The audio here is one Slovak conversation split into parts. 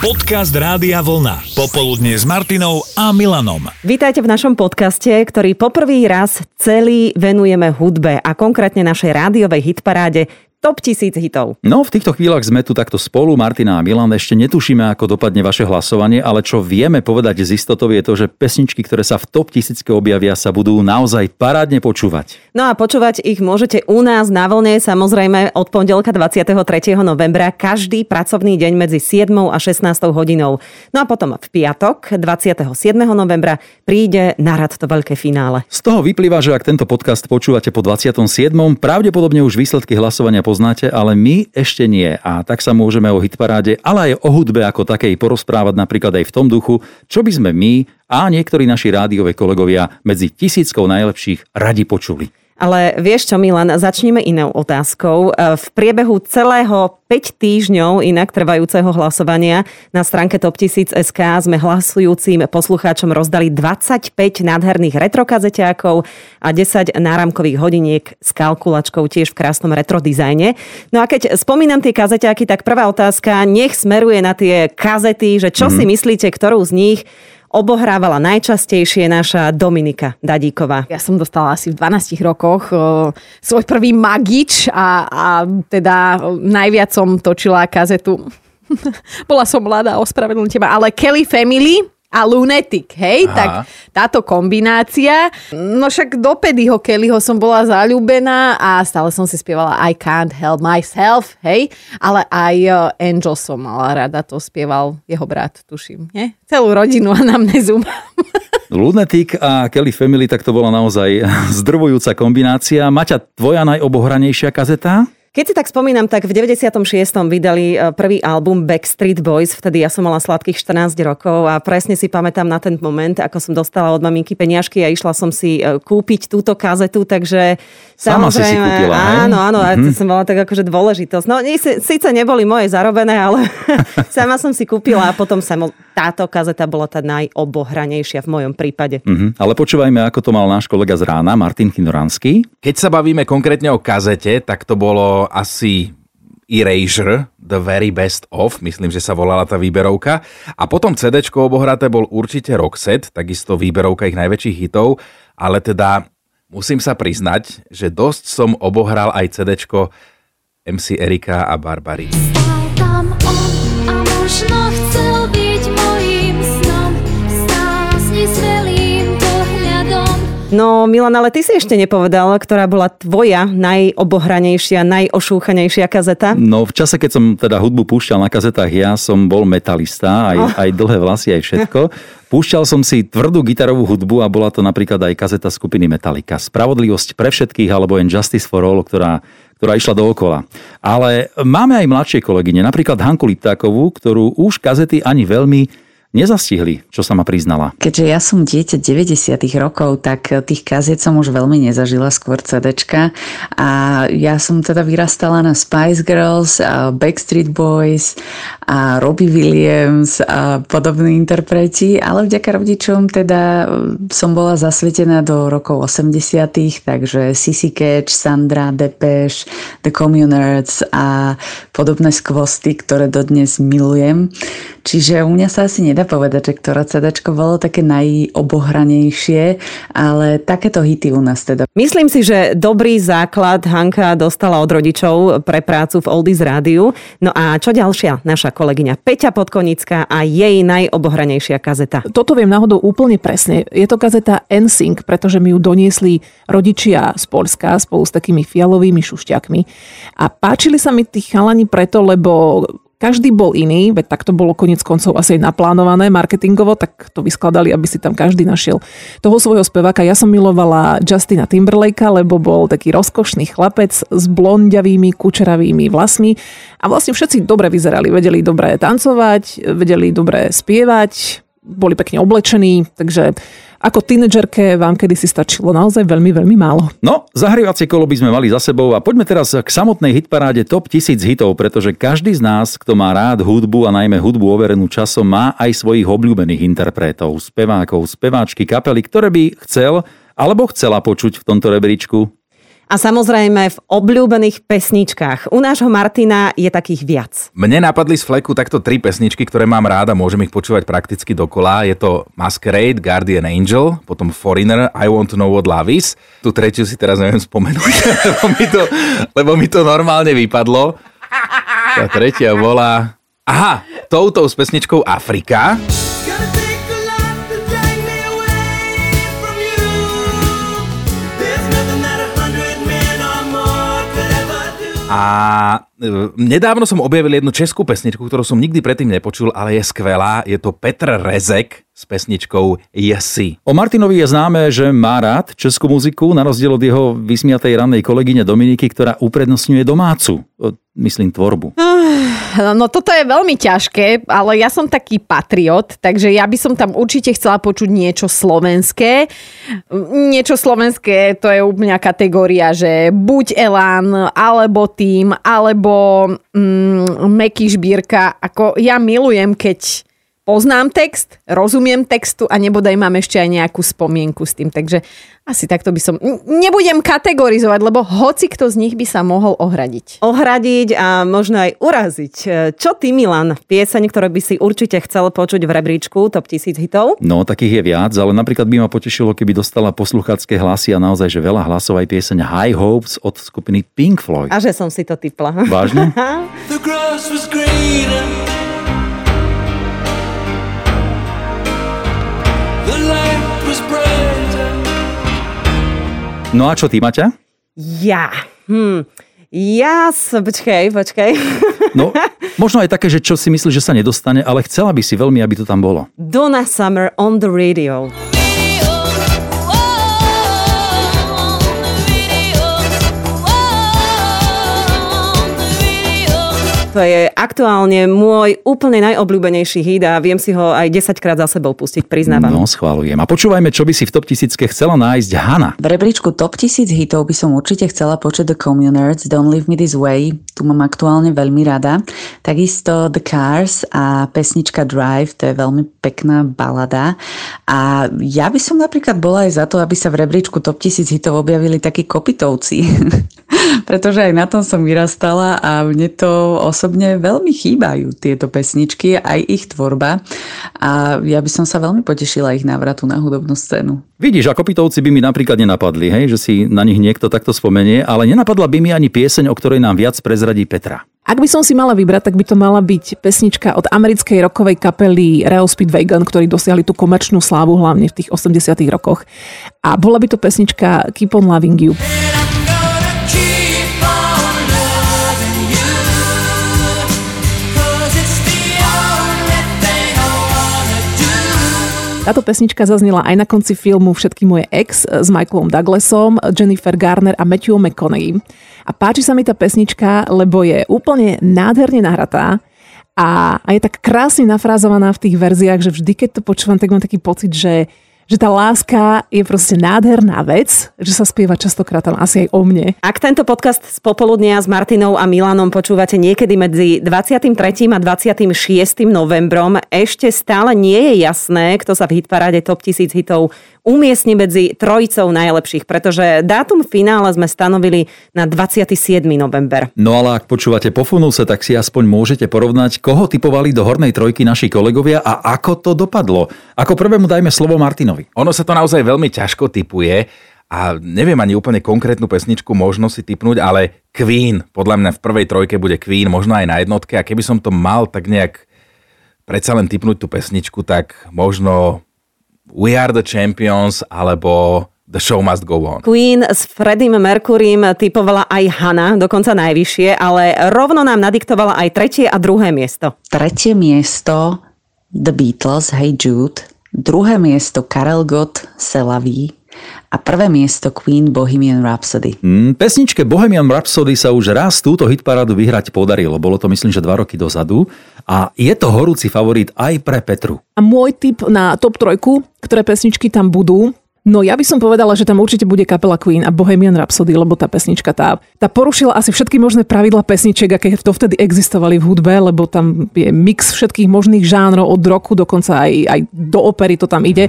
Podcast Rádia Vlna. Popoludne s Martinou a Milanom. Vítajte v našom podcaste, ktorý poprvý raz celý venujeme hudbe a konkrétne našej rádiovej hitparáde Top 1000 hitov. No, v týchto chvíľach sme tu takto spolu, Martina a Milan. Ešte netušíme, ako dopadne vaše hlasovanie, ale čo vieme povedať z istotou je to, že pesničky, ktoré sa v top tisícke objavia, sa budú naozaj parádne počúvať. No a počúvať ich môžete u nás na vlne, samozrejme od pondelka 23. novembra, každý pracovný deň medzi 7 a 16 hodinou. No a potom v piatok 27. novembra príde na rad to veľké finále. Z toho vyplýva, že ak tento podcast počúvate po 27. pravdepodobne už výsledky hlasovania poznáte, ale my ešte nie. A tak sa môžeme o hitparáde, ale aj o hudbe ako takej porozprávať napríklad aj v tom duchu, čo by sme my a niektorí naši rádiové kolegovia medzi tisíckou najlepších radi počuli. Ale vieš čo, Milan, začneme inou otázkou. E, v priebehu celého 5 týždňov inak trvajúceho hlasovania na stránke Top 1000 SK sme hlasujúcim poslucháčom rozdali 25 nádherných retrokazeťákov a 10 náramkových hodiniek s kalkulačkou tiež v krásnom retro dizajne. No a keď spomínam tie kazeťáky, tak prvá otázka nech smeruje na tie kazety, že čo mm-hmm. si myslíte, ktorú z nich obohrávala najčastejšie naša Dominika Dadíková. Ja som dostala asi v 12 rokoch uh, svoj prvý magič a, a teda najviac som točila kazetu. Bola som mladá, ospravedlňujem teba, ale Kelly Family a Lunatic, hej? Aha. Tak táto kombinácia. No však do Pedyho Kellyho som bola zalúbená a stále som si spievala I Can't Help Myself, hej? Ale aj e, Angel som mala rada, to spieval jeho brat, tuším, nie? Celú rodinu a namnezu Lunatic a Kelly Family, tak to bola naozaj zdrvujúca kombinácia. Maťa, tvoja najobohranejšia kazeta? Keď si tak spomínam, tak v 96. vydali e, prvý album Backstreet Boys, vtedy ja som mala sladkých 14 rokov a presne si pamätám na ten moment, ako som dostala od maminky peniažky a išla som si e, kúpiť túto kazetu, takže Sama si si kúpila, Áno, áno, mm-hmm. to som mala tak akože dôležitosť. No, síce neboli moje zarobené, ale sama som si kúpila a potom sa táto kazeta bola tá najobohranejšia v mojom prípade. Mm-hmm. Ale počúvajme, ako to mal náš kolega z rána, Martin Kinoranský. Keď sa bavíme konkrétne o kazete, tak to bolo asi Erasure, The Very Best Of, myslím, že sa volala tá výberovka. A potom CD obohraté bol určite Roxette, takisto výberovka ich najväčších hitov, ale teda musím sa priznať, že dosť som obohral aj CD MC Erika a Barbary. No Milan, ale ty si ešte nepovedal, ktorá bola tvoja najobohranejšia, najošúchanejšia kazeta? No v čase, keď som teda hudbu púšťal na kazetách, ja som bol metalista, aj, oh. aj dlhé vlasy, aj všetko. Púšťal som si tvrdú gitarovú hudbu a bola to napríklad aj kazeta skupiny Metallica. Spravodlivosť pre všetkých alebo Justice for All, ktorá ktorá išla dookola. Ale máme aj mladšie kolegyne, napríklad Hanku Liptákovú, ktorú už kazety ani veľmi nezastihli, čo sa ma priznala. Keďže ja som dieťa 90 rokov, tak tých kaziet som už veľmi nezažila, skôr CDčka. A ja som teda vyrastala na Spice Girls, Backstreet Boys a Robbie Williams a podobní interpreti, ale vďaka rodičom teda som bola zasvetená do rokov 80 takže Sissy Catch, Sandra, Depeche, The Communards a podobné skvosty, ktoré dodnes milujem. Čiže u mňa sa asi nedá povedať, že ktorá CD bolo také najobohranejšie, ale takéto hity u nás teda. Myslím si, že dobrý základ Hanka dostala od rodičov pre prácu v Oldies Rádiu. No a čo ďalšia naša kolegyňa Peťa Podkonická a jej najobohranejšia kazeta? Toto viem náhodou úplne presne. Je to kazeta NSYNC, pretože mi ju doniesli rodičia z Polska spolu s takými fialovými šušťakmi. A páčili sa mi tí chalani preto, lebo každý bol iný, veď tak to bolo konec koncov asi aj naplánované marketingovo, tak to vyskladali, aby si tam každý našiel toho svojho speváka. Ja som milovala Justina Timberlakea, lebo bol taký rozkošný chlapec s blondiavými, kučeravými vlasmi a vlastne všetci dobre vyzerali, vedeli dobre tancovať, vedeli dobre spievať, boli pekne oblečení, takže ako tínedžerke vám kedysi stačilo naozaj veľmi, veľmi málo. No, zahrievacie kolo by sme mali za sebou a poďme teraz k samotnej hitparáde top 1000 hitov, pretože každý z nás, kto má rád hudbu a najmä hudbu overenú časom, má aj svojich obľúbených interpretov, spevákov, speváčky, kapely, ktoré by chcel alebo chcela počuť v tomto rebríčku A samozrejme v obľúbených pesničkách. U nášho Martina je takých viac. Mne napadli z fleku takto tri pesničky, ktoré mám rád a môžem ich počúvať prakticky dokola. Je to Masquerade, Guardian Angel, potom Foreigner, I Want to Know What Love Is. Tu tretiu si teraz neviem spomenúť, lebo mi to, lebo mi to normálne vypadlo. Tá tretia bola... Aha, touto s pesničkou Afrika. Gonna A e, nedávno som objavil jednu českú pesničku, ktorú som nikdy predtým nepočul, ale je skvelá. Je to Petr Rezek s pesničkou Jesi. O Martinovi je známe, že má rád českú muziku, na rozdiel od jeho vysmiatej rannej kolegyne Dominiky, ktorá uprednostňuje domácu, e, myslím, tvorbu. No toto je veľmi ťažké, ale ja som taký patriot, takže ja by som tam určite chcela počuť niečo slovenské. Niečo slovenské, to je úplne kategória, že buď Elán, alebo tým, alebo mm, Meky Žbírka. Ako ja milujem, keď poznám text, rozumiem textu a nebodaj mám ešte aj nejakú spomienku s tým. Takže asi takto by som... Nebudem kategorizovať, lebo hoci kto z nich by sa mohol ohradiť. Ohradiť a možno aj uraziť. Čo ty, Milan? Pieseň, ktorú by si určite chcel počuť v rebríčku Top 1000 hitov? No, takých je viac, ale napríklad by ma potešilo, keby dostala posluchácké hlasy a naozaj, že veľa hlasov aj pieseň High Hopes od skupiny Pink Floyd. A že som si to typla. Vážne? The grass was greener. No a čo ty, Maťa? Ja. Hm. Ja, s... počkej, počkej. No, možno aj také, že čo si myslíš, že sa nedostane, ale chcela by si veľmi, aby to tam bolo. Donna Summer on the radio. To je aktuálne môj úplne najobľúbenejší hit a viem si ho aj 10 krát za sebou pustiť, priznávam. No, schválujem. A počúvajme, čo by si v top tisícke chcela nájsť Hanna. V rebríčku top 1000 hitov by som určite chcela počuť The Communards, Don't Leave Me This Way, tu mám aktuálne veľmi rada. Takisto The Cars a pesnička Drive, to je veľmi pekná balada. A ja by som napríklad bola aj za to, aby sa v rebríčku top 1000 hitov objavili takí kopitovci. Pretože aj na tom som vyrastala a mne to osobne veľmi chýbajú tieto pesničky, aj ich tvorba. A ja by som sa veľmi potešila ich návratu na hudobnú scénu. Vidíš, a kopitovci by mi napríklad nenapadli, hej, že si na nich niekto takto spomenie, ale nenapadla by mi ani pieseň, o ktorej nám viac prezradí Petra. Ak by som si mala vybrať, tak by to mala byť pesnička od americkej rokovej kapely Real Speedwagon, ktorí dosiahli tú komerčnú slávu hlavne v tých 80 rokoch. A bola by to pesnička Keep on Loving You. I'm Táto pesnička zaznela aj na konci filmu Všetky moje ex s Michaelom Douglasom, Jennifer Garner a Matthew McConaughey. A páči sa mi tá pesnička, lebo je úplne nádherne nahratá a, a je tak krásne nafrázovaná v tých verziách, že vždy, keď to počúvam, tak mám taký pocit, že že tá láska je proste nádherná vec, že sa spieva častokrát tam asi aj o mne. Ak tento podcast z popoludnia s Martinou a Milanom počúvate niekedy medzi 23. a 26. novembrom, ešte stále nie je jasné, kto sa v hitparáde Top 1000 hitov umiestni medzi trojicou najlepších, pretože dátum finále sme stanovili na 27. november. No ale ak počúvate po funuse, tak si aspoň môžete porovnať, koho typovali do hornej trojky naši kolegovia a ako to dopadlo. Ako prvému dajme slovo Martinovi. Ono sa to naozaj veľmi ťažko typuje a neviem ani úplne konkrétnu pesničku možno si typnúť, ale Queen, podľa mňa v prvej trojke bude Queen, možno aj na jednotke a keby som to mal tak nejak predsa len typnúť tú pesničku, tak možno We are the champions alebo The show must go on. Queen s Freddym Mercurym typovala aj Hanna, dokonca najvyššie, ale rovno nám nadiktovala aj tretie a druhé miesto. Tretie miesto The Beatles, Hey Jude. Druhé miesto Karel Gott, Selaví. A prvé miesto Queen Bohemian Rhapsody. Mm, pesničke Bohemian Rhapsody sa už raz túto hitparádu vyhrať podarilo. Bolo to myslím, že dva roky dozadu. A je to horúci favorit aj pre Petru. A môj tip na top trojku, ktoré pesničky tam budú, No ja by som povedala, že tam určite bude kapela Queen a Bohemian Rhapsody, lebo tá pesnička tá, tá porušila asi všetky možné pravidla pesniček, aké to vtedy existovali v hudbe, lebo tam je mix všetkých možných žánrov od roku, dokonca aj, aj do opery to tam ide.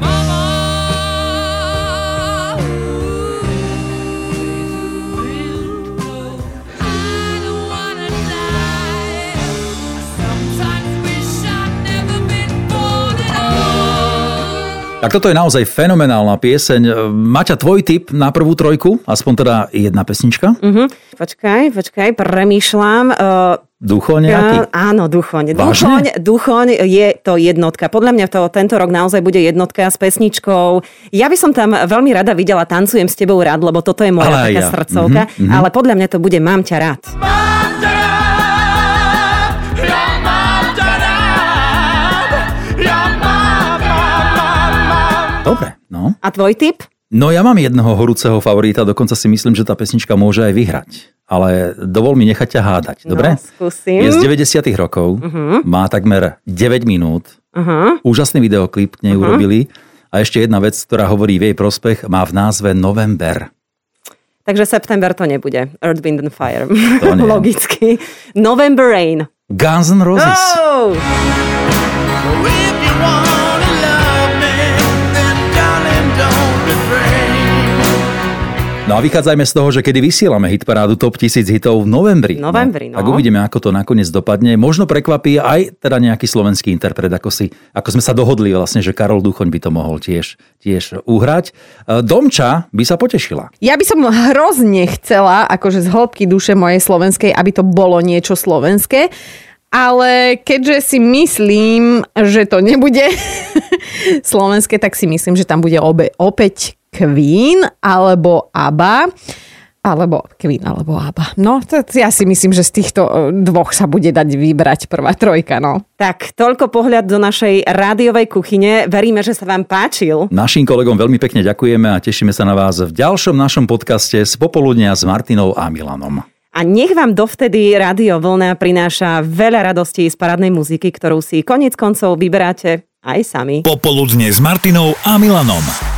Tak toto je naozaj fenomenálna pieseň. Maťa, tvoj tip na prvú trojku? Aspoň teda jedna pesnička? Mhm. Počkaj, počkaj, premýšľam. Uh, Ducho nejaký? Ja, áno, Duchoň. Duchoň. Duchoň je to jednotka. Podľa mňa to tento rok naozaj bude jednotka s pesničkou. Ja by som tam veľmi rada videla Tancujem s tebou rád, lebo toto je moja Ale taká ja. srdcovka. Mhm, mhm. Ale podľa mňa to bude Mám ťa rád. Dobre, no. A tvoj tip? No ja mám jedného horúceho favorita, dokonca si myslím, že tá pesnička môže aj vyhrať. Ale dovol mi nechať ťa hádať, dobre? No, skúsim. Je z 90 rokov, Mhm. má takmer 9 minút, Aha. úžasný videoklip k nej urobili. A ešte jedna vec, ktorá hovorí v jej prospech, má v názve November. Takže september to nebude. Earth, Wind and Fire. To nie. Logicky. November Rain. Guns N' Roses. Oh! If you wanna No a vychádzajme z toho, že kedy vysielame hitparádu Top 1000 hitov v novembri. Novembri, no. Tak uvidíme, ako to nakoniec dopadne. Možno prekvapí aj teda nejaký slovenský interpret, ako, si, ako sme sa dohodli vlastne, že Karol Duchoň by to mohol tiež, tiež uhrať. E, Domča by sa potešila. Ja by som hrozne chcela, akože z hĺbky duše mojej slovenskej, aby to bolo niečo slovenské, ale keďže si myslím, že to nebude slovenské, tak si myslím, že tam bude obe, opäť Queen alebo ABBA. Alebo Queen, alebo ABBA. No, to, ja si myslím, že z týchto e, dvoch sa bude dať vybrať prvá trojka, no. Tak, toľko pohľad do našej rádiovej kuchyne. Veríme, že sa vám páčil. Našim kolegom veľmi pekne ďakujeme a tešíme sa na vás v ďalšom našom podcaste z popoludnia s Martinou a Milanom. A nech vám dovtedy Rádio Vlna prináša veľa radostí z parádnej muziky, ktorú si konec koncov vyberáte aj sami. Popoludne s Martinou a Milanom.